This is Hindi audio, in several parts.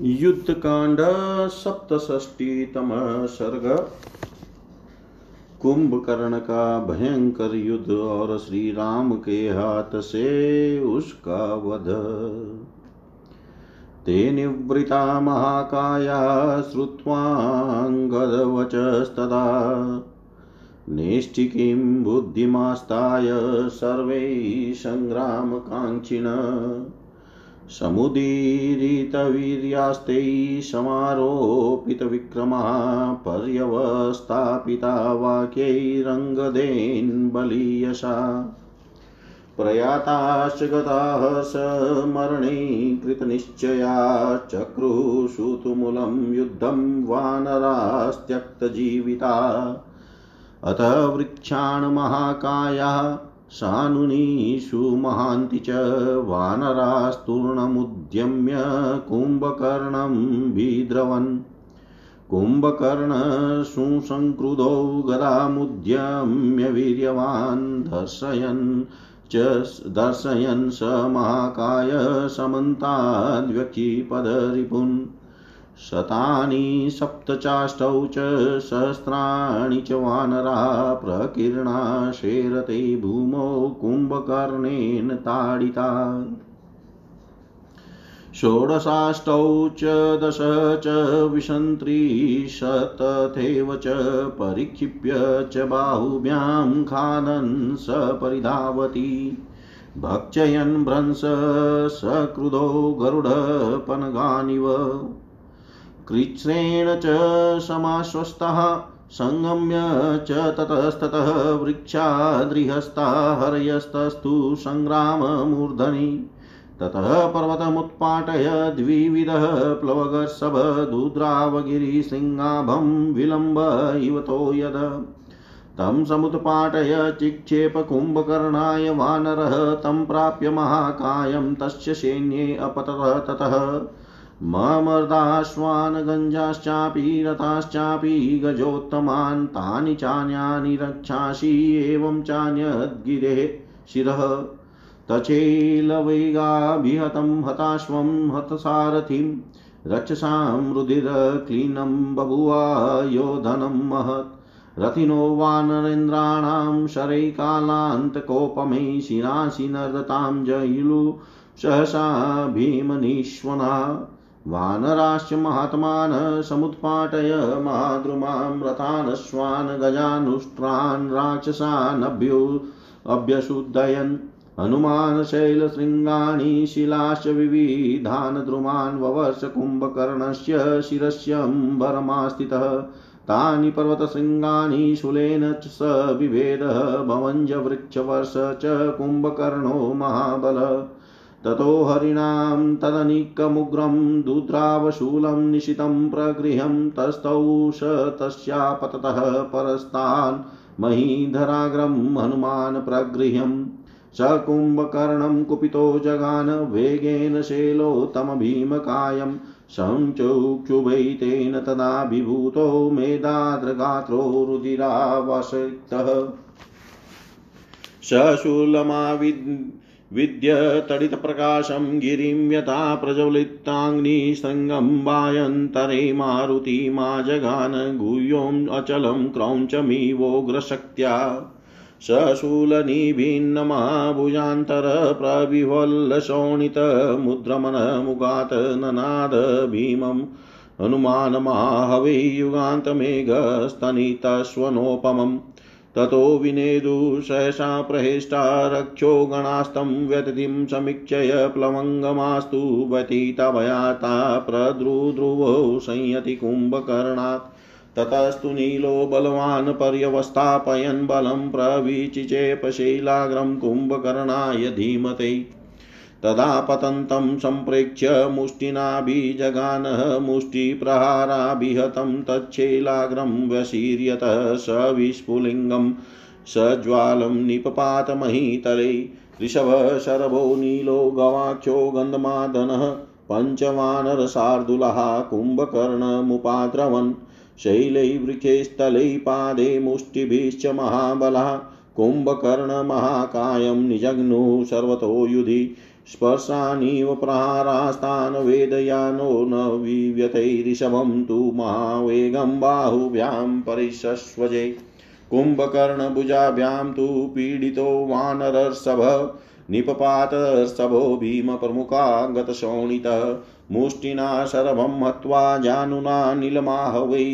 युद्धकांड सप्तष्टीतम सर्ग। कुंभकर्ण का भयंकर युद्ध और श्री राम के हाथ से उसका वध। ते निवृता महाकाया श्रुत्वाङ्गदवचस्तदा। नेष्टिकीं बुद्धिमास्ताय सर्वै सङ्ग्रामकाङ्क्षिण समुदीरितवीर्यास्ते समारोपितविक्रमः पर्यवस्थापिता वाक्यैरङ्गदेन् बलीयसा प्रयाताश्च गताः समरणे कृतनिश्चया चक्रुषुतुमुलं युद्धं वानरास्त्यक्तजीविता। अथ वृक्षान् महाकायाः सानुनीषु महान्ति च वानरास्तूर्णमुद्यम्य कुम्भकर्णं विद्रवन् कुम्भकर्णसुसङ्क्रुधो गदामुद्यम्य वीर्यवान् दर्शयन् च दर्शयन् स महाकाय समन्ताद्व्यक्षिपदरिपुन् शतानि सप्तचाष्टौ च सहस्राणि च वानरा प्रकीर्णा शेरते भूमौ कुम्भकर्णेन ताडिता। षोडशाष्टौ च दश च विशन्त्रिशतथैव च परिक्षिप्य च बाहुभ्यां खादन् स परिधावति। भक्षयन् भ्रंश सकृदो गरुडपनगानिव। कृच्छ्रेण च समाश्वस्तः सङ्गम्य च ततस्ततः वृक्षाद्रिहस्ता हरयस्तस्तु सङ्ग्राममूर्धनि। ततः पर्वतमुत्पाटय द्विविधः प्लवगर्षभदुद्रावगिरिशृङ्गाभं विलम्ब इव तो यद। तं समुत्पाटय चिक्षेप कुम्भकर्णाय वानरः, तं प्राप्य महाकायं तस्य सैन्ये अपततः ततः। ममर्दाश्वान् गञ्जाश्चापि रथाश्चापि गजोत्तमान् तानि चान्यानि रक्षांसि एवं चान्यद्गिरेः शिरः। तचेलवेगाभिहतं हताश्वं हतसारथिं रक्षसां रुधिरक्लीनं बभुवा योधनं महत्। रथिनो वानरेन्द्राणां शरैकालान्तकोपमै शिरासि नर्दतां जयुलु सहसा भीमनीश्वना। वानराश्च महात्मान् समुत्पाटय मातृमां रथानश्वान् गजानुष्ट्रान् राक्षसानभ्यु अभ्यशुद्धयन्। हनुमान् शैलशृङ्गाणि शिलाश्च विविधान् द्रुमान् ववर्ष कुम्भकर्णस्य शिरस्यम्बरमास्थितः। तानि पर्वतशृङ्गानि शूलेन च स विभेदः। भवञ्जवृक्षवर्ष च कुम्भकर्णो महाबल। ततो हरिणां तदनिकमुग्रं दुद्रावशूलं निशितं प्रगृह्यं तस्थौ स तस्यापततः परस्तान् महीधराग्रं हनुमान् प्रगृह्यम् स कुम्भकर्णं कुपितो जगान वेगेन शैलोत्तमभीमकायं संचुक्षुभैतेन तदाभिभूतो मेदाद्रगात्रो रुधिरावसक्तः सशूलमाविद् विद्यतडितप्रकाशं गिरिं यथा प्रज्वलिताग्निशृङ्गं वायन्तरे मारुति मा जगान गुह्योम् अचलं क्रौञ्चमिवोग्रशक्त्या सशूलनिभिन्नमाभुजान्तरप्रविवल्लशोणितमुद्रमनमुगात् ननाद भीमम् हनुमानमाहवे युगान्तमेघस्तनितस्वनोपमम् ततो विनेदु सहसा प्रहेष्टा रक्षो गणास्तं व्यतिथिं समीक्षय प्लवङ्गमास्तु व्यतीतभयाता प्रद्रुध्रुवौ संयति कुम्भकर्णात्। ततस्तु नीलो बलवान् पर्यवस्थापयन् बलं प्रवीचिचेपशैलाग्रं कुम्भकर्णाय धीमते। तदा पतन्तं सम्प्रेक्ष्य मुष्टिनाभिजगानः मुष्टिप्रहाराभिहतं तच्छैलाग्रं व्यशीर्यतः स विस्फुलिङ्गं सज्वालं निपपातमहीतले ऋषभशरभो नीलो गवाक्षो गन्धमादनः पञ्चवानरशार्दूलः कुम्भकर्णमुपाद्रवन् शैलैवृक्षे पादे मुष्टिभिश्च महाबलः कुम्भकर्णमहाकायं निजग्नुः सर्वतो युधि स्पर्शानीव प्रहारास्तान् वेदयानो न विव्यतैरिषभं तु महावेगं बाहुभ्यां परिशस्वजे कुम्भकर्णभुजाभ्यां तु पीडितो वानरर्षभ निपपातस्तभो भीमप्रमुखा गतशोणितः मुष्टिना शरभं हत्वा जानुना नीलमाहवै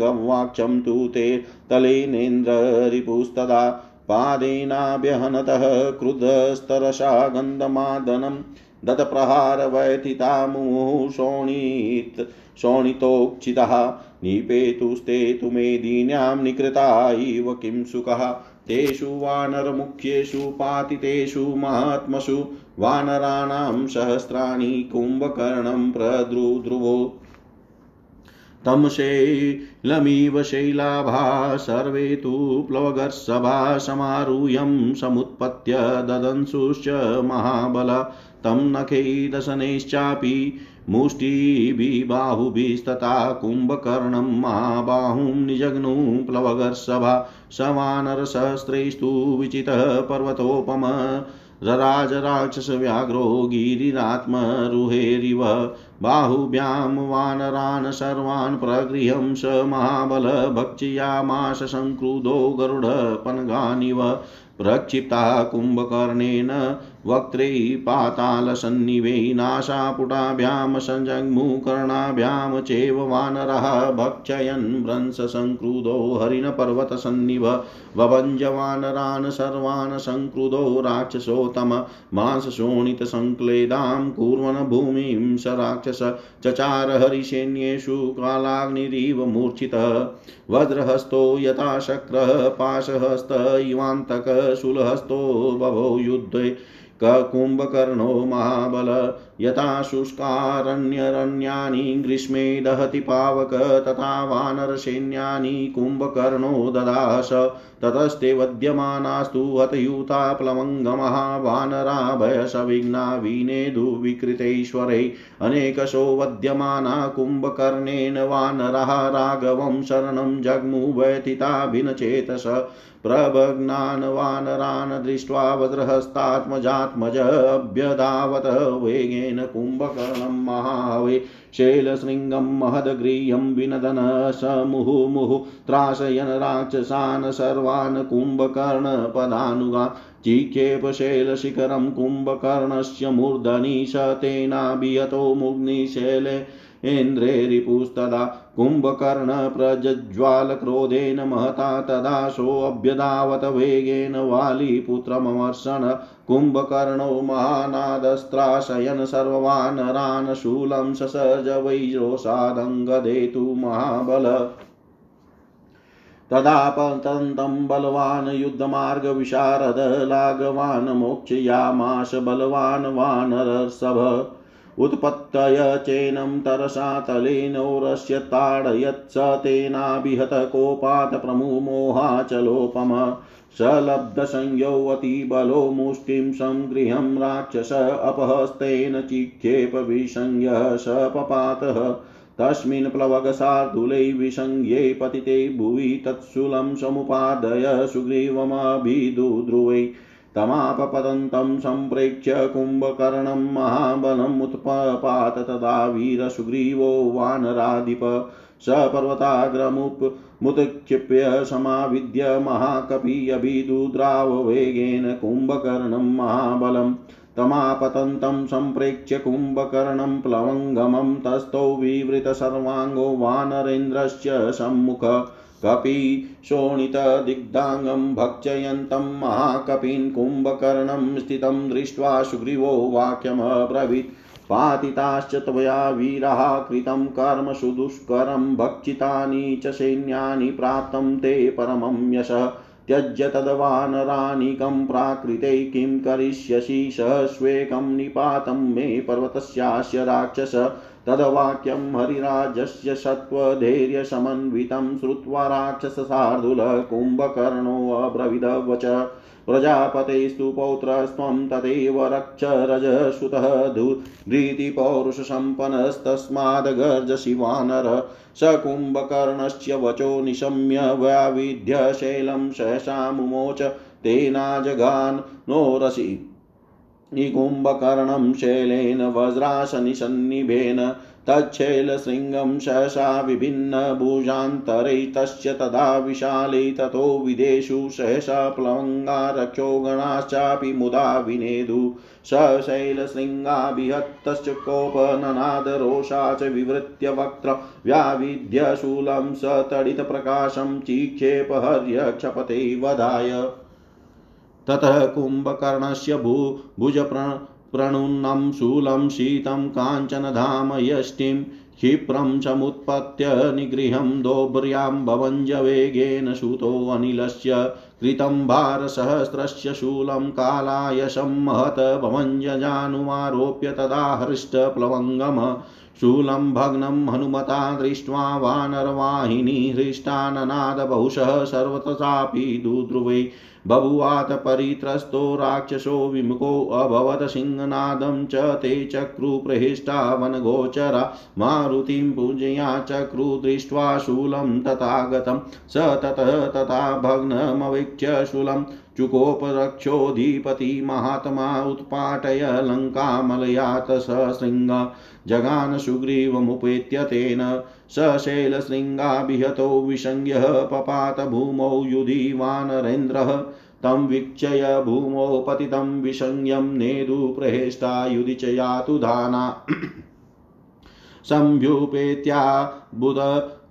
गवाक्षं तु ते तलेनेन्द्ररिपुस्तदा पादेनाभ्यहनतः क्रुधस्तरसा गन्धमादनं दत्प्रहारवैथिता मुहुशोणित् शोणितोक्षितः निपेतुस्ते तु मेदिन्यां निकृता इव किं सुखः। तेषु वानरमुख्येषु पातितेषु महात्मसु वानराणां सहस्राणि कुम्भकर्णं प्रद्रुध्रुवो तं शैलमिव शैलाभा सर्वे तु प्लवगर्षभा समारूह्यं समुत्पत्य ददंशुश्च महाबल। तं नखैदशनैश्चापि मुष्टिभिबाहुभिस्तथा कुम्भकर्णं महाबाहुं निजग्नु प्लवगर्षभा सवानरसहस्रैस्तु विचितः पर्वतोपम। रराजराक्षसव्याघ्रो गिरिरात्मरुहेरिव बाहुभ्यां वानरान् सर्वान् प्रगृह्यं स महाबल भक्षयामाश सङ्क्रुधो गरुडपनगानिव प्रक्षिप्ता कुम्भकर्णेन वक्त्रे पातालसन्निवे नाशापुटाभ्यां सञ्जग्मुकर्णाभ्यां चैव वानरः भक्षयन् भ्रंशसङ्क्रुधो हरिणपर्वतसन्निभ वभञ्जवानरान् सर्वान् सङ्क्रुधो राक्षसोत्तम मांसशोणितसङ्क्लेदां कुर्वन् भूमिं स राक्षस चचार हरिसैन्येषु कालाग्निरिव मूर्छितः वज्रहस्तो यथा शक्रः पाशहस्त इवान्तक बभौ युद्धे कुम्भकर्णो महाबल, यथा शुष्कारण्यरण्यानि ग्रीष्मे दहति पावक, तथा वानरसैन्यानि कुम्भकर्णो ददाश। ततस्ते वद्यमानास्तु हतयूता प्लवङ्गमः वानराभयसविघ्ना वीनेदुविकृतैश्वरै अनेकशो वद्यमाना कुम्भकर्णेन वानरः राघवं शरणं जग्मुभयथिताभिनचेतस प्रभग्नान् वानरान् दृष्ट्वा वज्रहस्तात्मजात्मजभ्यधावत वेगेन कुम्भकर्णं महावे शैलशृङ्गं महदगृह्यं विनदन समुहुमुहुः त्रासयन् राक्षसान् सर्वान् कुम्भकर्णपदानुगान् चिक्षेपशैलशिखरं कुम्भकर्णस्य मूर्धनि स तेनाभियतो मुग्निशैले इन्द्रे रिपुस्तदा कुम्भकर्णप्रज्ज्वालक्रोधेन महता तदा सोऽभ्यधावत वेगेन वालीपुत्रमवर्षन् कुम्भकर्णो महानादस्त्राशयन् सर्ववानरान् शूलं ससर्ज वैरोषादङ्गदेतु महाबल। तदा पतन्तं बलवान् युद्धमार्गविशारद लाघवान् मोक्षयामाश बलवान् वानरसभ। उत्पत्तय चेनं तरसा तलेनोरस्य ताडयत् स तेनाभिहत कोपात् प्रमुमोहाचलोपम सलब्धसंज्ञोऽतिबलो मुष्टिं सङ्गृहं राक्षस अपहस्तेन चिक्षेपविसंज्ञः स पपातः। तस्मिन् प्लवगशार्दूलै विसंज्ञे पतिते भुवि तत्शूलं समुपादय सुग्रीवमभिदुध्रुवै तमापपतन्तं सम्प्रेक्ष्य कुम्भकर्णं महाबलमुत्पपात तदा वीरसुग्रीवो वानराधिप स पर्वताग्रमुत्क्षिप्य समाविद्य महाकपियभिदुद्राववेगेन कुम्भकर्णं महाबलम् तमापतन्तं सम्प्रेक्ष्य कुम्भकर्णं प्लवङ्गमं तस्थौ विवृतसर्वाङ्गो वानरेन्द्रस्य सम्मुख कपि शोणितदिग्धाङ्गं भक्षयन्तं महाकपिन् कुम्भकर्णं स्थितं दृष्ट्वा सुग्रीवो वाक्यमब्रवीत्। पातिताश्च त्वया वीरः कृतं कर्म सुदुष्करं भक्षितानि च सैन्यानि प्राप्तं ते परमं यशः। त्यज्य तद्वानरानिकं प्राकृते किं करिष्यसि? सहस्वेकं निपातं मे पर्वतस्यास्य राक्षस। तद्वाक्यं हरिराजस्य सत्त्वधैर्यसमन्वितं श्रुत्वा राक्षसशार्दूलः कुम्भकर्णोऽब्रविदवच प्रजापतेस्तु पौत्रस्त्वं तथैव रक्ष रजसुतः धृतिपौरुषसम्पन्नस्तस्माद्गर्जसि वानर स कुम्भकर्णस्य वचो निशम्य व्याविध्य शैलं सहसा मुमोच तेनाजगान् नो रसि निकुम्भकर्णं शैलेन वज्रासनिसन्निभेन तच्छैलशृङ्गं सहसा विभिन्नभुजान्तरैतस्य तदा विशाले ततो विदेषु सहसा प्लवङ्गा रक्षो गणाश्चापि मुदा विनेदु। स शैलशृङ्गाभिहत्तश्च कोपननादरोषा च विवृत्य वक्त्र व्याविध्य शूलं स तडितप्रकाशं चिक्षेपहर्य क्षपते वधाय। ततः कुम्भकर्णस्य भू भुज प्रणुन्नं शूलं शीतं काञ्चनधाम यष्टिं क्षिप्रं समुत्पत्य निगृहं दोभ्र्यां भवञ्जवेगेन सुतोऽनिलस्य कृतं भारसहस्रस्य शूलं कालायशं महत भवञ्जजानुमारोप्य तदा हृष्टप्लवङ्गम शूलं भग्नं हनुमता दृष्ट्वा वानरवाहिनी हृष्टाननाद बहुशः सर्वतसापि दुध्रुवै बभुवात परित्रस्तो राक्षसो विमुखोऽभवत् सिंहनादं च ते चक्रुप्रहिष्टा वनगोचरा मारुतिं पूजया चक्रु दृष्ट्वा शूलं तथागतं स ततः तथा भग्नमवीक्ष्य शूलं चुकोपरक्षोऽधिपति महात्मा उत्पाटय लङ्कामलयात सशृङ्ग जगान सुग्रीवमुपेत्य तेन सशैलशृङ्गाभिहतो विसंज्ञः पपात भूमौ युधि वानरेन्द्रः तं वीक्षय भूमौ पतितं विसंज्ञं नेदुप्रहेष्टा युधि च यातु धाना। संभ्युपेत्याबुध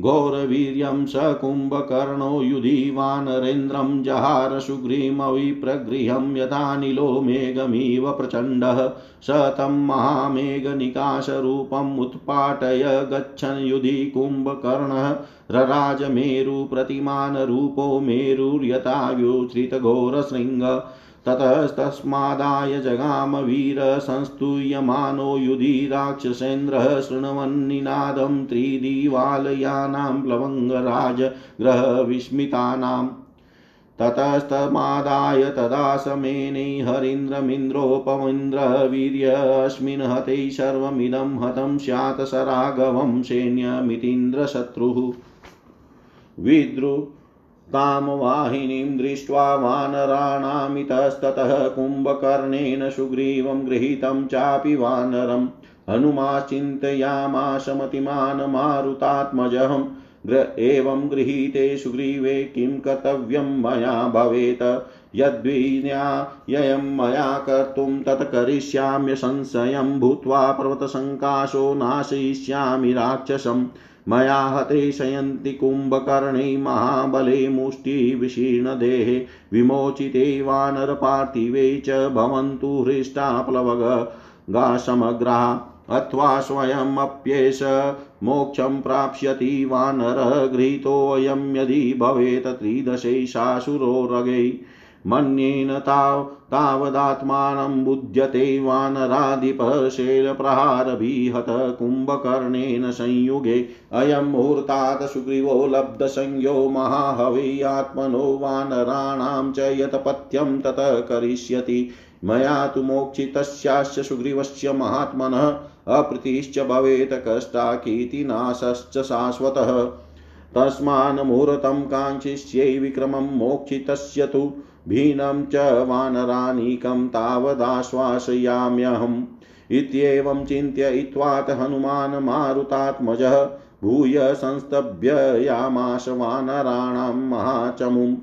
घोरवीर्यं स कुम्भकर्णो युधि वानरेन्द्रं जहार सुग्रीमविप्रगृहं यथानिलो मेघमिव प्रचण्डः स तं महामेघनिकाशरूपम् उत्पाटय गच्छन् युधि कुम्भकर्णः रराजमेरुप्रतिमानरूपो मेरुर्यथाव्युश्रितघोरशृङ्ग ततस्तस्मादाय जगाम वीरसंस्तूयमानो युधि राक्षसेन्द्रः शृण्वन्निनादं त्रिदिवालयानां प्लवङ्गराजगृहविस्मितानाम् ततस्तमादाय तदा समेने हरीन्द्रमिन्द्रोपमिन्द्रवीर्यस्मिन् हते सर्वमिदं हतं स्यात् सराघवं सैन्यमितीन्द्रशत्रुः। विद्रु कामवाहिनीं दृष्ट्वा वानराणामितस्ततः कुम्भकर्णेन सुग्रीवं गृहीतं चापि वानरम् हनुमाश्चिन्तयामाशमतिमान् मारुतात्मजहम् एवं गृहीते सुग्रीवे किं कर्तव्यं मया भवेत्। यद्विज्ञाययं मया कर्तुं तत् करिष्याम्य संशयं भूत्वा पर्वतसङ्काशो नाशयिष्यामि राक्षसम्। मया हते शयन्ति कुम्भकर्णे महाबले मुष्टिविशीर्णदेहे विमोचिते वानरपार्थिवे च भवन्तु हृष्टा प्लवगा समग्रा अथवा स्वयमप्येष मोक्षं प्राप्स्यति वानरः गृहीतोऽयं यदि भवेत् रगै मन्येन ताव, तावदात्मानं बुध्यते वानराधिपः शैलप्रहारभिहत कुम्भकर्णेन संयुगे। अयं मुहूर्तात् सुग्रीवो लब्धसंज्ञो महाहवे, आत्मनो वानराणां च यतपथ्यं ततः करिष्यति। मया तु मोक्षितस्यास्य सुग्रीवस्य महात्मनः अप्रीतिश्च भवेत् कष्टाकीर्तिनाशश्च शाश्वतः। तस्मान् मुहूर्तं काङ्क्षिष्यै विक्रमं मोक्षितस्य तु भीनं च वानरानीकं तावदाश्वासयाम्यहम् इत्येवं चिन्तयित्वात् हनुमान् मारुतात्मजः भूय संस्तभ्ययामाश वानराणां महाचमुम्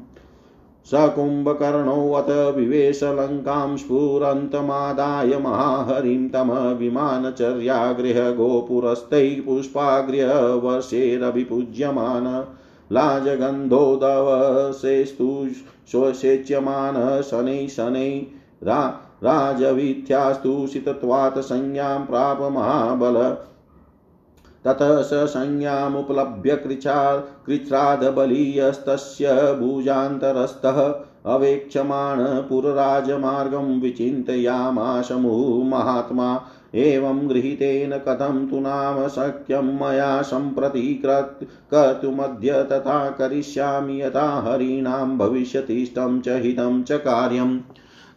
सकुम्भकर्णोऽथ विवेशलङ्कां स्फुरन्तमादाय महाहरिं तमविमानचर्यागृहगोपुरस्थैः पुष्पाग्र्यवर्षेरभिपूज्यमान लाजगन्धोदवसेस्तु स्वसेच्यमान शनैः शनैः। रा, राजवीथ्यास्तु शितत्वात् संज्ञां प्राप महाबल। ततः स संज्ञामुपलभ्य कृच्छा कृच्छ्रादबलीयस्तस्य भुजान्तरस्थः अवेक्षमाण पुरराजमार्गं विचिन्तयामाशमुः महात्मा। एवं गृहीतेन कथं तु नाम शक्यं मया सम्प्रति कर्तुमद्य तथा करिष्यामि यथा हरीणां भविष्यतीष्टं च हितं च कार्यम्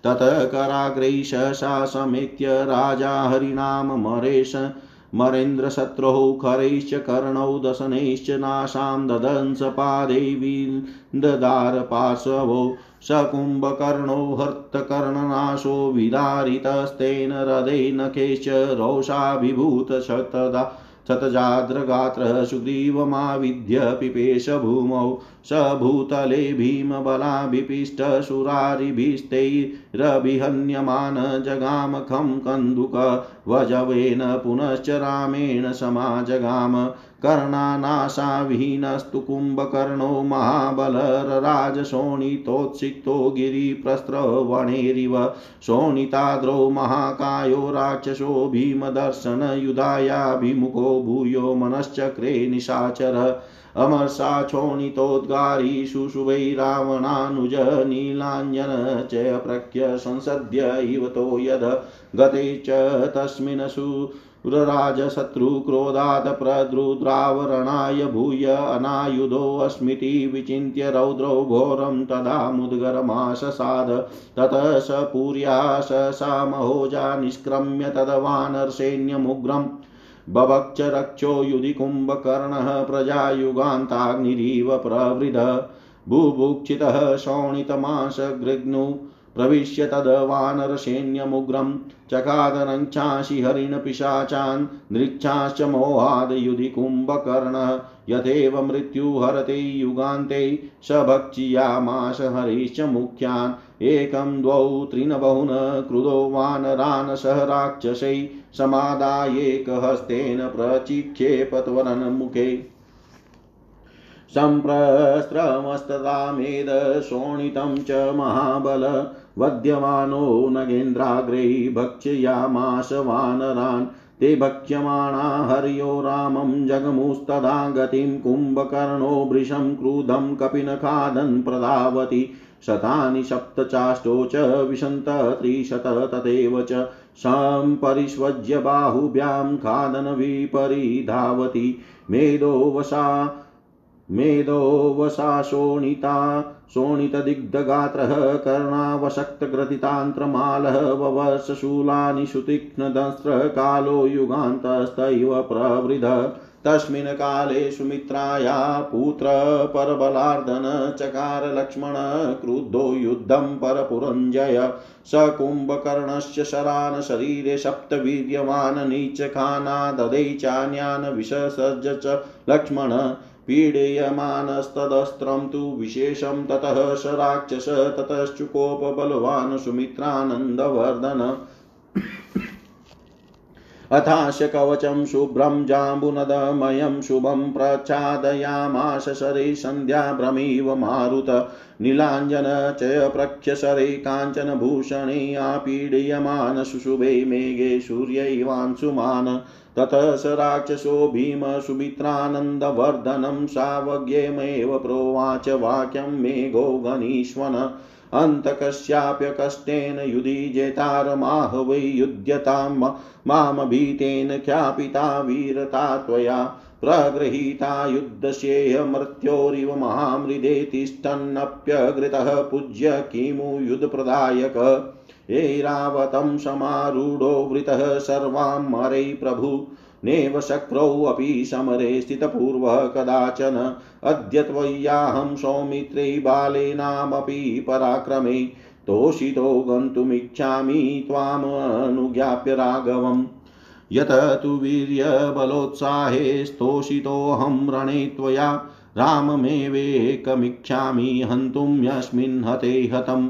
ततः कराग्रैः सहसा समेत्य राजा हरिणां मरेश मरेन्द्रशत्रोः खरैश्च कर्णौ दशनैश्च नाशां ददंस सकुम्भकर्णो हर्तकर्णनाशो विदारितस्तेन हृदैनखेश्च रोषाभिभूतशतदा शतजाद्रगात्रः सुग्रीवमाविद्य पिपेश भूमौ स भूतले भीमबलाभिपिष्टशुरारिभिस्तैरभिहन्यमान जगाम खं कन्दुक वजवेन पुनश्च रामेण समाजगाम कर्णानाशाविहीनस्तु कुम्भकर्णो महाबलरराजशोणितोत्सिक्तो गिरिप्रस्त्रवणेरिव शोणिताद्रौ महाकायो राक्षसो भीमदर्शनयुधायाभिमुखो भूयो मनश्चक्रे निशाचर अमर्षाक्षोणितोद्गारी शुशुवै रावणानुज नीलाञ्जन च प्रख्य संसद्य इव तो यद गते च तस्मिन् सु पुरराजशत्रुक्रोधात् प्रद्रुद्रावरणाय भूय अनायुधोऽस्मिति विचिन्त्य रौद्रौ घोरं तदा मुद्गरमाशसाद। ततः स पुर्या ससामहोजा निष्क्रम्य तदवानरसैन्यमुग्रम् बभक्ष रक्षो युधि कुम्भकर्णः प्रजायुगान्ताग्निरिव प्रवृद। बुभुक्षितः शोणितमाशगृग्नु प्रविश्य तद्वानरसैन्यमुग्रं चकादनञ्चांसि हरिणपिशाचान् नृक्षाश्च मोहादयुधि कुम्भकर्णः यथेव मृत्युहरते युगान्ते स भक्षियामाश हरिश्च मुख्यान् एकं द्वौ त्रिनबहुन क्रुधो वानरान् सह राक्षसै समादायेकहस्तेन प्रचिक्षेपत्वरन्मुखे। सम्प्रस्त्रमस्तदामेद शोणितं च महाबल वध्यमानो नगेन्द्राग्रै भक्ष्यामाश वानरान् ते भक्ष्यमाणा हर्यो रामं जगमुस्तदा गतिं कुम्भकर्णो वृषं क्रुधं कपिनखादन् प्रधावति शतानि सप्तचाष्टो च विशन्त त्रिशत तथैव च सम्परिष्वज्य बाहुभ्यां खादनविपरिधावति। मेदो वशा मेदो वशा शोणिता शोणितदिग्धगात्रः कर्णावशक्तग्रथितान्त्रमालः ववर्षशूलानि सुतीक्ष्णदंस्त्रकालो युगान्तस्तैव प्रवृध तस्मिन् काले सुमित्राया पुत्रपरबलार्दन चकार लक्ष्मण, क्रुद्धो युद्धं परपुरञ्जय। स कुम्भकर्णस्य शरान् शरीरे सप्तवीर्यवान्, नीचखाना ददै चान्यान् विससर्ज च लक्ष्मण। पीडयमानस्तदस्त्रं तु विशेषं ततः स राक्षस, ततश्चुकोपबलवान् सुमित्रानन्दवर्धन। अथाश कवचं शुभ्रं जाम्बुनदमयं शुभं प्रच्छादयामाश शरी सन्ध्याभ्रमिव मारुत। नीलाञ्जन च प्रख्यशरे काञ्चनभूषणे आपीड्यमान शुशुभे मेघे सूर्यैवांशुमान् ततः स राक्षसो भीम सुमित्रानन्दवर्धनं सावज्ञमेव प्रोवाच वाक्यं मेघो गणीष्वन अन्तकस्याप्यकष्टेन युधि जेतारमाह वै युध्यतां मामभीतेन ख्यापिता वीरता त्वया। प्रगृहीता युद्धस्येयमृत्योरिव महामृदे तिष्ठन्नप्यघृतः पूज्य किमु युद्धप्रदायक? ऐरावतं समारूढो वृतः सर्वां मरै प्रभु। नेव शक्रौऽपि समरे स्थितपूर्वः कदाचन। अद्य त्वय्याहं सौमित्रे बालेनामपि पराक्रमे। तोषितो गन्तुमिच्छामि त्वामनुज्ञाप्य राघवम्। यत तु वीर्यबलोत्साहे स्तोषितोऽहं रणे त्वया। राममेवेकमिच्छामि, हन्तुं यस्मिन् हते हतम्।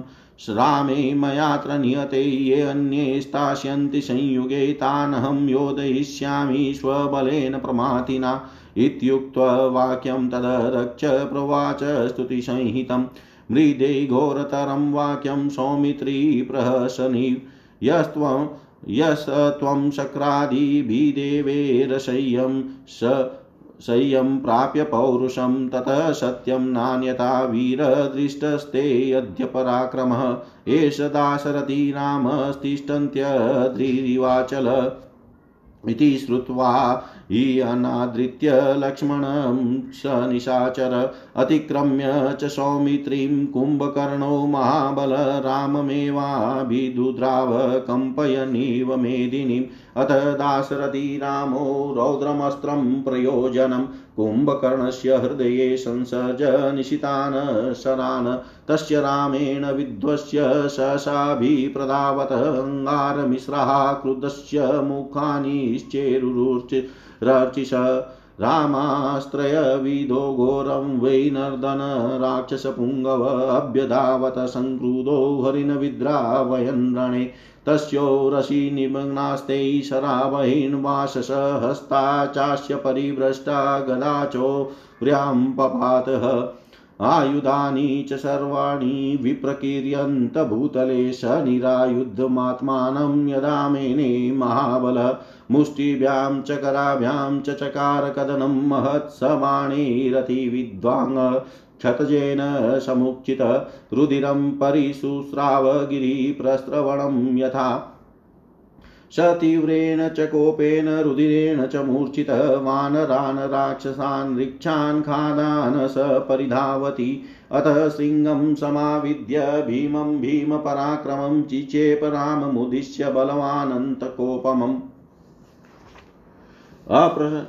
रामे मयात्र नियते ये अन्ये स्थास्यन्ति संयुगे, तानहं योजयिष्यामि स्वबलेन प्रमाथिना। इत्युक्त्वा वाक्यं तदरक्ष प्रवाच स्तुतिसंहितं। मृदे घोरतरं वाक्यं सौमित्री प्रहसनि यस्त्वं यस्, त्वं शक्रादिभिदेवेरसह्यं स संयं प्राप्य पौरुषं, ततः सत्यं नान्यता वीरदृष्टस्ते अद्य पराक्रमः, एष दाशरथी नामस्तिष्ठन्त्यद्रिरिवाचल इति श्रुत्वा अनादृत्य लक्ष्मणं स निशाचर अतिक्रम्य च सौमित्रीं कुम्भकर्णो महाबल राममेवाभिदुद्राव कम्पयनीव मेदिनीम् अथ दाशरथी रामो रौद्रमस्त्रं प्रयोजनं कुम्भकर्णस्य हृदये संसर्ज निशितान् शरान् तस्य रामेण विध्वस्य सशाभिप्रदावत अङ्गारमिश्रः क्रुद्धस्य मुखानिश्चेरुरुर्चिरर्चिष रामास्त्रयविधो घोरं वै नर्दन राक्षसपुङ्गव अभ्यधावत सङ्क्रुधो हरिणविद्रावयन् रणे। तस्योरसि निमग्नास्ते शरावहीन्वाससहस्ता चास्य परिभ्रष्टा गदाचो व्र्यां पपातः। आयुधानि च सर्वाणि विप्रकीर्यन्त भूतले स निरायुद्धमात्मानं यदा मेने महाबल। मुष्टिभ्यां च कराभ्यां च चकार कदनं महत्समाणैरतिविद्वाङ् क्षतजेन समुचित रुधिरं परिशुस्राव गिरिप्रस्रवणं यथा। स तीव्रेण च कोपेन रुधिरेण च मूर्छित वानरान् राक्षसान् ऋक्षान् खादान् स परिधावति। अतः सिंहं समाविद्य भीमं भीमपराक्रमं चिचेप राममुद्दिश्य बलवानन्तकोपमम्। अप्र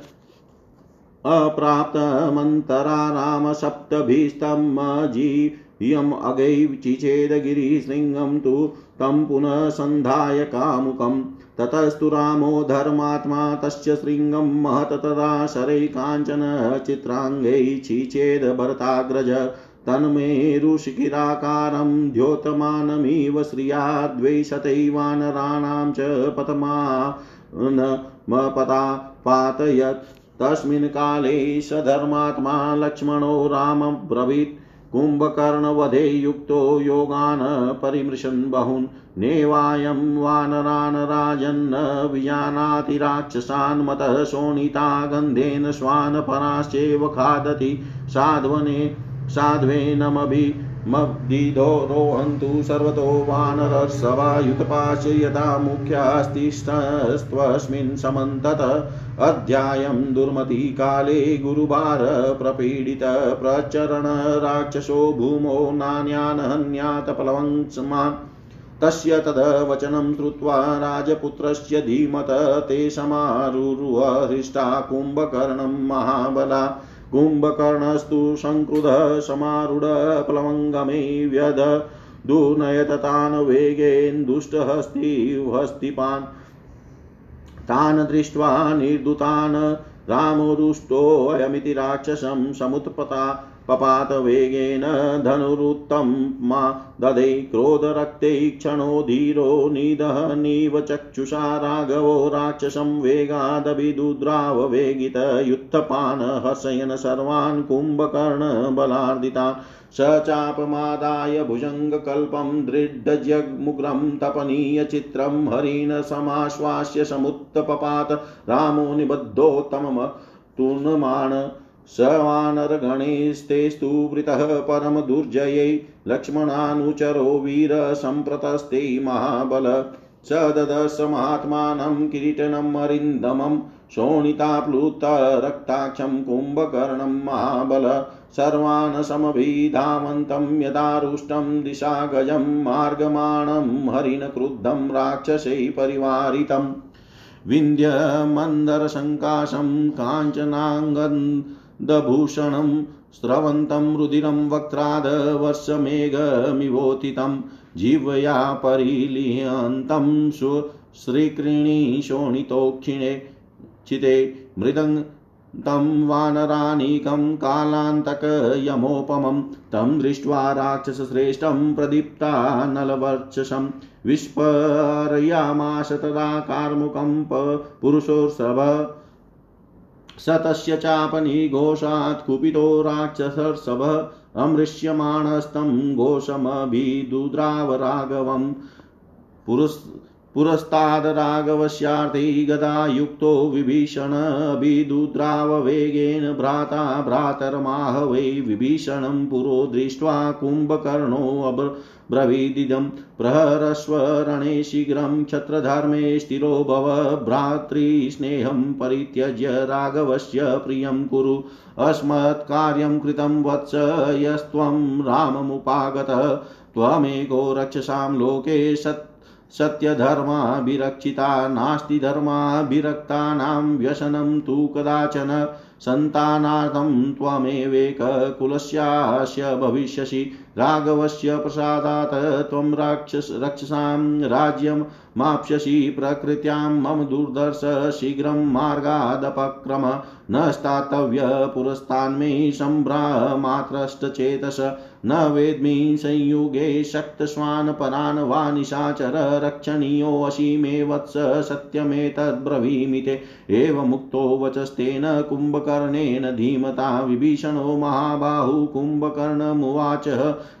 अप्राप्तमन्तरा रामसप्तभिस्तमजीयम् अगैव चिचेदगिरिशृङ्गं तु तं पुनः सन्धाय कामुकम्। ततस्तु रामो धर्मात्मा तस्य शृङ्गं महत तदा शरै काञ्चन चित्राङ्गै चिचेद भरताग्रज। तन्मेरुशिखिराकारं द्योतमानमिव श्रिया द्वैशतैवानराणां च पतमानमपता पातयत्। तस्मिन् काले स धर्मात्मा लक्ष्मणो रामब्रवीत्। कुम्भकर्णवधे युक्तो योगान् परिमृशन् बहून्। नेवायं वानरान् राजन्न विजानाति राक्षसान् मतः शोणिता गन्धेन श्वानपराश्चैव खादति। साध्वने साध्वेनमभि मब्दिदो रोहन्तु सर्वतो वानरसभायुतपाश यथा मुख्यास्तिस्त्वस्मिन् समन्तत अध्यायं दुर्मतिकाले गुरुभार प्रपीडित प्रचरण राक्षसो भूमौ नान्यान् हन्यात प्लवंसमान् तस्य तद्वचनं श्रुत्वा राजपुत्रस्य धीमत ते समारुरुहृष्टा कुम्भकर्णं महाबला। कुम्भकर्णस्तु सङ्क्रुधः समारूढप्लवङ्गमे व्यध दुर्नयततान् वेगेन दुष्टहस्तिहस्तिपान् तान् दृष्ट्वा निर्दुतान् रामोरुष्टोऽयमिति राक्षसं समुत्पता पपात वेगेन धनुरुत्तं मा दधे क्रोधरक्ते क्षणो धीरो निदहनीव चक्षुषा राघवो राक्षसं वेगादभिदुद्राव वेगितयुत्थपान् हर्षयन् सर्वान् कुम्भकर्णबलार्दितान् स चापमादाय भुजङ्गकल्पं दृढजग्मुग्रं तपनीयचित्रं हरिण समाश्वास्य समुत्पपात रामो निबद्धोत्तममतुर्णमाण स वानरगणैस्तेस्तु वृतः परमदुर्जयै लक्ष्मणानुचरो वीरसम्प्रतस्ते महाबल। स ददश महात्मानं किरीटनम् अरिन्दमं शोणिताप्लुतरक्ताक्षं कुम्भकर्णं महाबल। सर्वान् समभिधावन्तं यदारुष्टं दिशागजं मार्गमाणं हरिणक्रुद्धं राक्षसै परिवारितम् विन्ध्यमन्दरसङ्काशं काञ्चनाङ्गन् दभूषणं स्रवन्तं रुधिरं वक्त्रादवर्षमेघमिवोतितं जीवया परिलीयन्तं श्रीकृणी शोणितोक्षिणे चिते मृदङ् तं वानरानीकं कालान्तकयमोपमं तं दृष्ट्वा राक्षसश्रेष्ठं प्रदीप्तानलवर्चसं विस्फारयामास तदा कार्मुकं पुरुषोत्सव स तस्य चापनिघोषात् कुपितो राक्षसर्षभः अमृष्यमाणस्तं घोषमभिदुद्राव राघवम् पुरुस् पुरस्ताद् राघवस्यार्थे गदायुक्तो विभीषणभिदुद्राव वेगेन भ्राता भ्रातरमाह वै विभीषणं पुरो दृष्ट्वा कुम्भकर्णो ब्रवीदिदं प्रहरस्वरणे शीघ्रं क्षत्रधर्मे स्थिरो भव भ्रातृस्नेहं परित्यज्य राघवस्य प्रियं कुरु। अस्मत्कार्यं कृतं वत्स, यस्त्वं राममुपागतः। त्वमेको रक्षसां लोके सत्, सत्यधर्माभिरक्षिता, नास्ति धर्माभिरक्तानां व्यसनं तु कदाचन। सन्तानार्थं त्वमेवेककुलस्यास्य भविष्यसि। राघवस्य प्रसादात् त्वं राक्षस रक्षसां राज्यं माप्स्यसि प्रकृत्यां मम दुर्दर्श शीघ्रं मार्गादपक्रम न स्थातव्य पुरस्तान्मे सम्भ्रमात्रश्चेतस न वेद्मि संयुगे शक्तस्वान् परान् वा निशाचर रक्षणीयोऽसि मे वत्स सत्यमेतद्ब्रवीमि ते एवमुक्तो वचस्तेन कुम्भकर्णेन धीमता विभीषणो महाबाहु कुम्भकर्णमुवाच।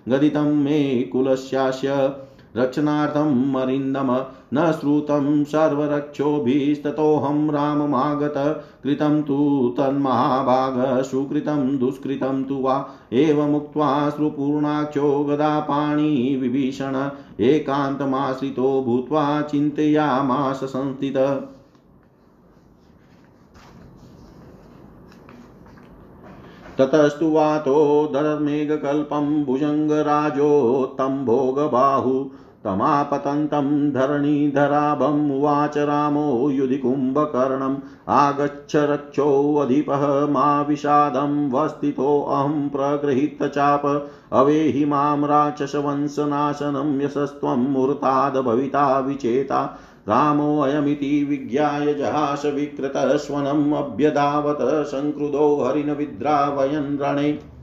गदितं मे कुलस्यास्य रक्षणार्थं मरिन्दम, न श्रुतं सर्वरक्षोभिस्ततोऽहं राममागत, कृतं तु तन्महाभाग, सुकृतं दुष्कृतं तु वा, एवमुक्त्वा श्रुपूर्णाक्षो गदापाणि विभीषण, एकान्तमाश्रितो भूत्वा चिन्तयामास संस्थित। ततस्तु वातो धर्मेघकल्पं भुजङ्गराजोत्तं भोगबाहु तमापतन्तं धरणीधराभम् उवाच रामो युधि कुम्भकर्णम् आगच्छ रक्षोऽधिपः मा विषादं वस्थितोऽहं प्रगृहीतचाप अवेहि माँ राक्षसवंशनाशनं यशस्त्वं मुहूर्ताद् भविता विचेता। रामोऽयमिति विज्ञाय जहास विकृतस्वनम् अभ्यधावत सङ्क्रुधो हरिणविद्रावयन् रणे।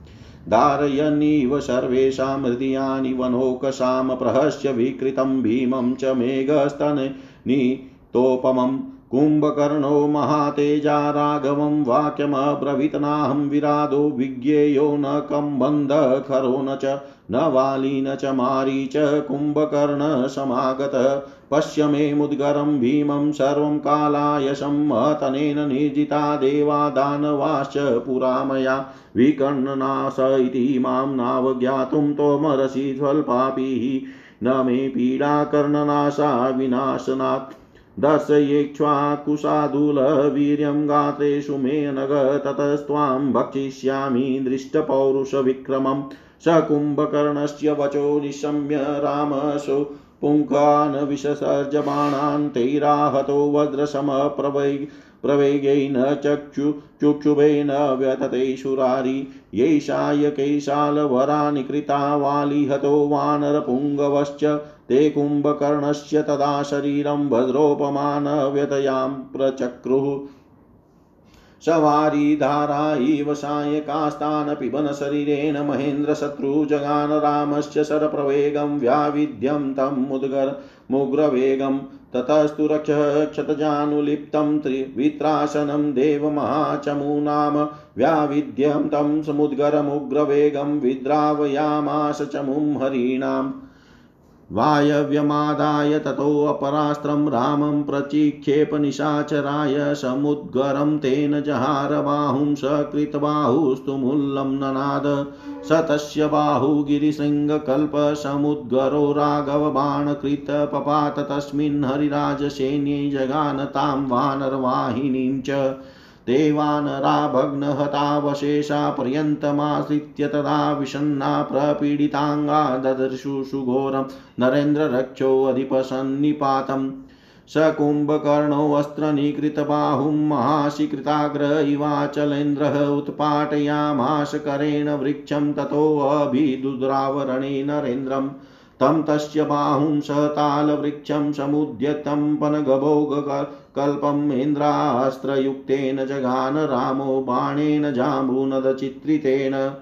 धारयन्निव सर्वेषां हृदयानि वनोकसां प्रहस्य विकृतं भीमं च मेघस्तनितोपमम् कुम्भकर्णो महातेजा राघवं वाक्यमब्रवीतनाहं विरादो विज्ञेयो न कम्बन्धखरो न च, न वाली न च मारी च कुम्भकर्णसमागत। पश्य मे मुद्गरं भीमं सर्वं कालायशं महतनेन निर्जिता देवा दानवाश्च पुरा मया विकर्णनाश इति माँ नावज्ञातुं तोमरसि स्वल्पापिः। न मे पीडा कर्णनाशा विनाशनात्। दर्शयेक्ष्वाकुशादुलवीर्यं गात्रेषु मे नग ततस्त्वां भक्षिष्यामि दृष्टपौरुषविक्रमम् स कुम्भकर्णस्य वचो निशम्य रामसु पुङ्कान् विससर्जमाणान् तैराहतो वज्रसमप्रवै प्रवेगेन चक्षु चुक्षुभेन व्यथते शुरारि यैषायकैशालवरा निकृता वालिहतो वानरपुङ्गवश्च ते कुम्भकर्णस्य तदा शरीरं वज्रोपमान व्यतयां प्रचक्रुः। सवारीधारा इव सायकास्तान् पिबन शरीरेण महेन्द्रशत्रुजगान रामस्य शरप्रवेगं व्याविध्यं तं मुद्गर मुग्रवेगं। ततस्तु रक्षक्षतजानुलिप्तं त्रिवित्रासनं देवमहाचमूनाम व्याविध्यं तं समुद्गरमुग्रवेगं विद्रावयामास चमुं हरीणाम्। वायव्यमादाय ततोऽपरास्त्रं रामं प्रचिक्षेपनिशाचराय समुद्गरं तेन जहारबाहुं सकृतबाहुस्तु मुल्लं ननाद स तस्य बाहुगिरिशृङ्गकल्पसमुद्गरो राघवबाणकृत पपात तस्मिन् हरिराजसैन्ये जगान तां वानरवाहिनीं च ते वानरा भग्नहतावशेषा पर्यन्तमाश्रित्य तदा विषन्ना प्रपीडिताङ्गा ददर्शु सुघोरं। नरेन्द्ररक्षोऽधिपसन्निपातम् स कुम्भकर्णोऽस्त्रनिकृतबाहुं महाशिकृताग्र इवाचलेन्द्रः उत्पाटयामाश करेण वृक्षं ततोऽभिदुद्रावरणे नरेन्द्रम्। तं तस्य बाहुं सतालवृक्षं समुद्यतं पनगभोगकल्पम् इन्द्रास्त्रयुक्तेन जगान रामो बाणेन जाम्बूनदचित्रितेन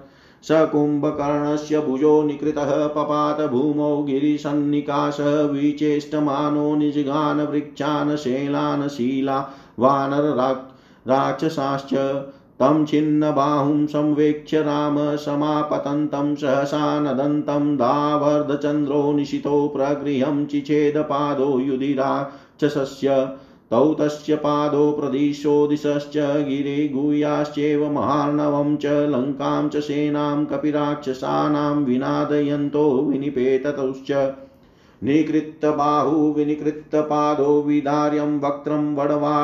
स कुम्भकर्णस्य भुजो निकृतः पपात भूमौ गिरिसन्निकाश विचेष्टमानो निजगान वृक्षान् शैलान् शीला वानरराक्षसाश्च तं छिन्नबाहुं संवेक्ष्य राम समापतन्तं सहसा नदन्तं दावर्धचन्द्रो निशितो प्रगृहं चिचेदपादो युधिराक्षसस्य तौ तस्य पादौ प्रदिशो दिशश्च गिरे गुह्याश्चैव महार्णवं च लङ्कां च सेनां कपिराक्षसानां विनादयन्तो विनिपेततौश्च निकृत्तबाहु विनिकृत्तपादो विदार्यं वक्त्रं वडवा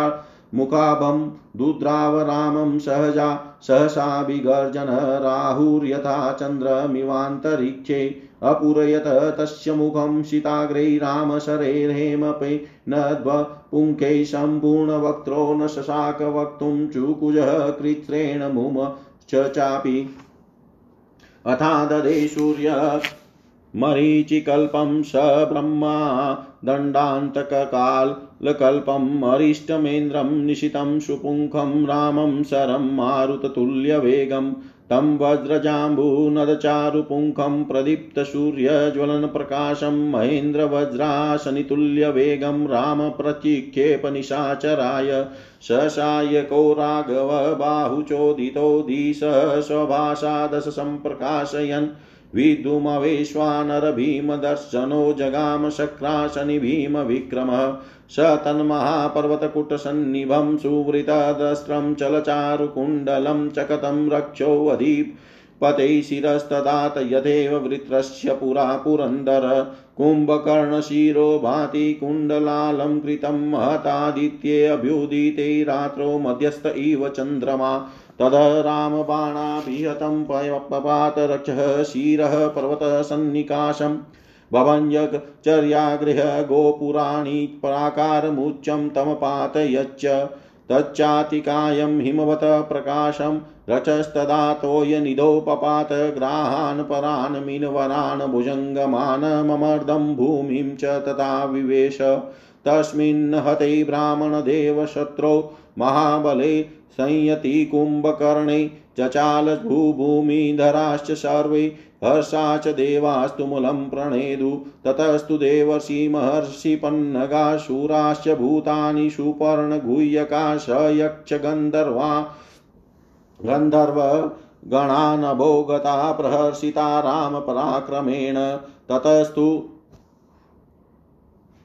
मुखाभं दुद्रावरामं सहजा सहसा विगर्जन राहुर्यथा चन्द्रमिवान्तरिक्षे अपूरयत तस्य मुखं शिताग्रै रामशरैर्हेमपै नद्वपुङ्खैः सम्पूर्णवक्त्रो न शशाक चुकुजः कृत्रेण मुम च चापि अथा ददे सूर्य मरीचिकल्पं स ब्रह्मा दण्डान्तककालकल्पम् अरिष्टमेन्द्रं निशितं सुपुङ्खं रामं शरं मारुततुल्यवेगम् तं वज्रजाम्बूनदचारुपुङ्खं प्रदीप्तसूर्यज्वलनप्रकाशं महेन्द्रवज्राशनितुल्यवेगं रामप्रचिक्षेपनिशाचराय ससायको राघव बाहुचोदितो दिश स्वभाषा दश सम्प्रकाशयन् विद्युमवेश्वानरभीमदर्शनो जगाम शक्राशनि भीमविक्रमः स तन्महापर्वतकुटसन्निभं सुवृतदस्त्रं चलचारुकुण्डलं चकतं रक्षोऽधीप् पते शिरस्तदात यथेव वृत्रस्य पुरा पुरन्दर। कुम्भकर्णशिरो भाति कुण्डलालं कृतं महतादित्येऽभ्युदिते रात्रौ मध्यस्थ इव चन्द्रमा। तद रामबाणाभिहतं पपात रक्षः शिरः पर्वतसन्निकाशम् भवञ्जचर्यागृह गोपुराणि प्राकारमुच्चं तमपातयच्च तच्चातिकायं हिमवत प्रकाशं रचस्तदा तोयनिधौ पपात ग्राहान् परान् मीनवरान् भुजङ्गमान् ममर्दं भूमिं च तथा विवेश तस्मिन् हते ब्राह्मणदेवशत्रौ महाबले संयति कुम्भकर्णे चचाल भूभूमिधराश्च सर्वे हर्षा च देवास्तुमुलं प्रणेदु। ततस्तु देवर्षि महर्षिपन्नगाशूराश्च भूतानि सुपर्णगुह्यका स यक्षगन्धर्वा गन्धर्व गणानभोगता, प्रहर्षिता रामपराक्रमेण ततस्तु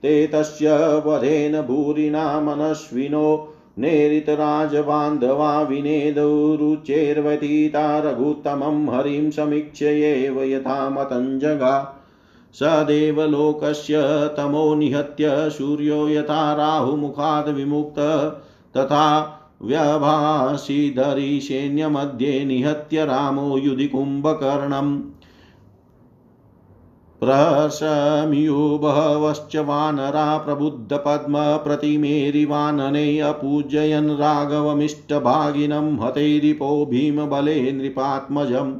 ते तस्य वधेन भूरिणा नेरितराजबान्धवा विनेदुरुचेर्वतीता रघुत्तमं हरिं समीक्ष्यैव यथा मतञ्जगा स देवलोकस्य तमो निहत्य सूर्यो यथा राहुमुखाद् विमुक्त तथा व्यभासीधरिसैन्यमध्ये निहत्य रामो युधि कुम्भकर्णम् प्रशम्युबहवश्च वानरा प्रबुद्धपद्मप्रतिमेरिवानने अपूजयन् राघवमिष्टभागिनं हतैरिपो भीमबले नृपात्मजम्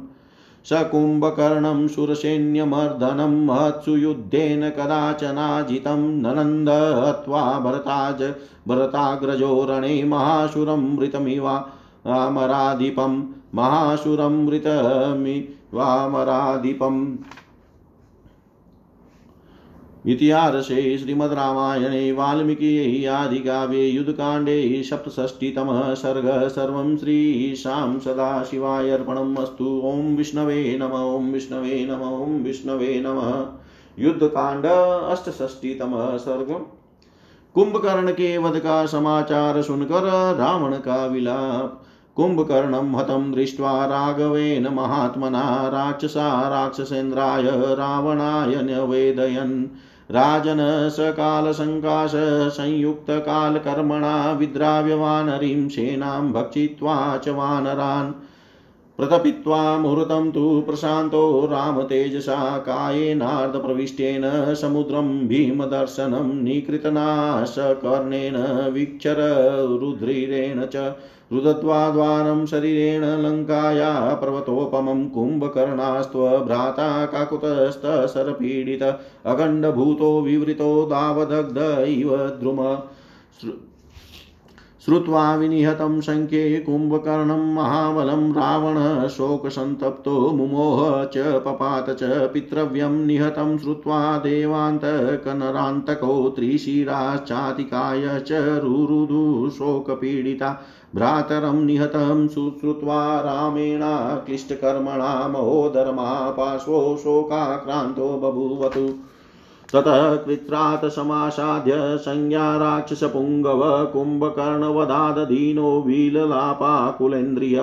स कुम्भकर्णं सुरसैन्यमर्दनं महत्सु युद्धेन कदाचनाजितं ननन्द हत्वा भरताज भरताग्रजो रणे महासुरं मृतमिवामराधिपं महासुरं मृतमिवामराधिपम् इतिहासे श्रीमद्रामायणे वाल्मीकियै आदिकाव्ये युद्धकाण्डे सप्तषष्टितमः सर्गः सर्वं श्रीशां सदाशिवाय अर्पणम् अस्तु। ॐ विष्णवे नम, ॐ विष्णवे नम, ॐ विष्णवे नमः। युद्धकांड अष्टषष्टितमः सर्ग। कुंभकर्ण के वध का समाचार सुनकर रावण का विलाप। कुंभकर्णं हतं दृष्ट्वा राघवेन महात्मना राक्षसा राक्षसेन्द्राय रावणाय न्यवेदयन्। राजन सकालसङ्काश संयुक्तकालकर्मणा विद्राव्यवानरीं सेनां भक्षित्वा च वानरान्। प्रतपित्वा मुहूर्तं तु प्रशान्तो रामतेजसा कायेनार्धप्रविष्टेन समुद्रं भीमदर्शनं निकृतनाशकर्णेन वीक्षर रुद्रीरेण च रुदत्वा द्वारं शरीरेण लङ्काया, पर्वतोपमं कुम्भकर्णास्त्वभ्राता काकुतस्तसरपीडित अखण्डभूतो विवृतो दावदग्ध इव द्रुम श्रुत्वा विनिहतं शङ्खे कुम्भकर्णं महाबलं रावणः शोकसन्तप्तो मुमोह च पपात च पितृव्यं निहतं श्रुत्वा देवान्तकनरान्तको त्रिशिराश्चातिकाय च रुरुदु शोकपीडिता भ्रातरं निहतं सुश्रुत्वा रामेणा क्लिष्टकर्मणा महोदरमा पार्श्वो शोकाक्रान्तो बभूवतु। ततः कृत्रात् समासाद्य संज्ञा राक्षसपुङ्गव कुम्भकर्णवदादधीनो वीललापाकुलेन्द्रिय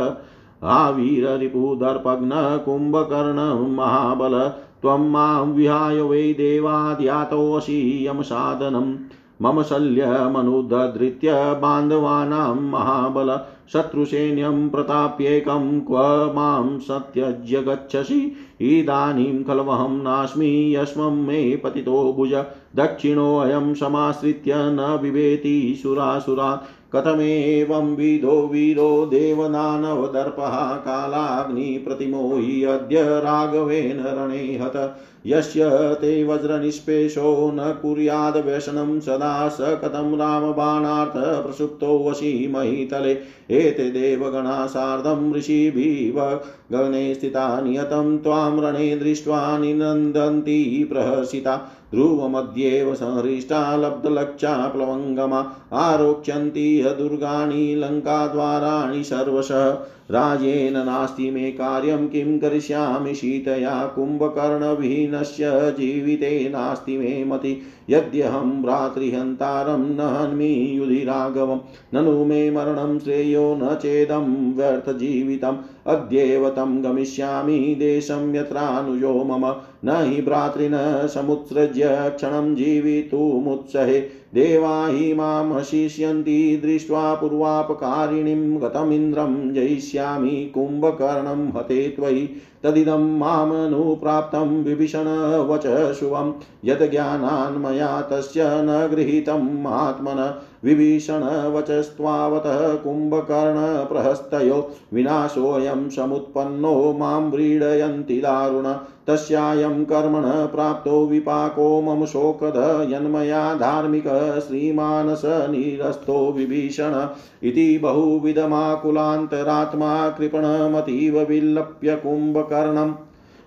आवीररिपुदर्पघ्न कुम्भकर्ण महाबल त्वं माँ विहाय वै देवाद्यातोऽसि यमसाधनम् मम शल्यमनुदधृत्य बान्धवानां महाबल शत्रुसैन्यं प्रताप्येकं क्व माँ सत्यज्य गच्छसि? इदानीं खल्वहं नास्मि, यस्मं मे पतितो भुज। दक्षिणोऽयं समाश्रित्य न बिभेति सुरासुरात् कथमेवं विधो वीरो देवदानवदर्पः कालाग्निप्रतिमो हि अद्य राघवेन रणे हत यस्य ते वज्रनिष्पेषो न कुर्याद्व्यसनं सदा स कथं रामबाणार्थ प्रसुप्तो वशी महीतले। एते देवगणा सार्धं ऋषिभिव गगने स्थिता नियतं त्वां रणे दृष्ट्वा निनन्दन्ति प्रहसिता। ध्रुवमध्येव संहृष्टा लब्धलक्षा प्लवङ्गमा आरोक्ष्यन्ति दुर्गाणि लङ्काद्वाराणि सर्वशः। राजेन नास्ति मे कार्यं किं करिष्यामि शीतया कुम्भकर्णविहीनस्य जीविते नास्ति मे मति। यद्यहं भ्रातृहन्तारं न हन्मि युधि राघवं ननु मे मरणं श्रेयो न चेदं व्यर्थजीवितम्। अद्येव तं गमिष्यामि देशं यत्रानुजो मम। न हि भ्रातृन समुत्सृज्य क्षणं जीवितुमुत्सहे। देवा हि माँ हसिष्यन्ति दृष्ट्वा पूर्वापकारिणीं गतमिन्द्रं जयिष्यामि कुम्भकर्णं हते त्वयि। तदिदं मामनुप्राप्तं विभीषण वच शुभं। यत् ज्ञानान् मया तस्य न गृहीतम् आत्मन विभीषण वचस्त्वावतः कुम्भकर्णप्रहस्तयो विनाशोऽयं समुत्पन्नो माँ व्रीडयन्ति दारुण। तस्यायं कर्मण प्राप्तो विपाको मम शोकद, यन्मया धार्मिक श्रीमानस निरस्तो विभीषण। इति बहुविधमाकुलान्तरात्मा कृपणमतीव विल्लप्य कुम्भकर्णम्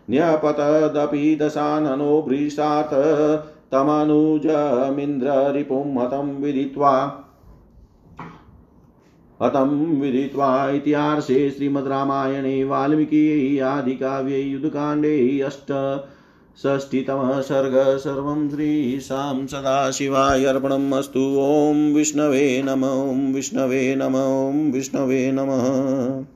न्यपतदपि दशाननो भृशात् तमनुजमिन्द्ररिपुं हतं विदित्वा। हतं विदित्वा इतिहासे श्रीमद् रामायणे वाल्मीकि आदिकाव्ये युद्धकाण्डे अष्ट षष्टितमः सर्ग। सर्वं श्रीशां सदाशिवाय अर्पणम् अस्तु। ॐ विष्णवे नम। विष्णवे नम। विष्णवे नमः।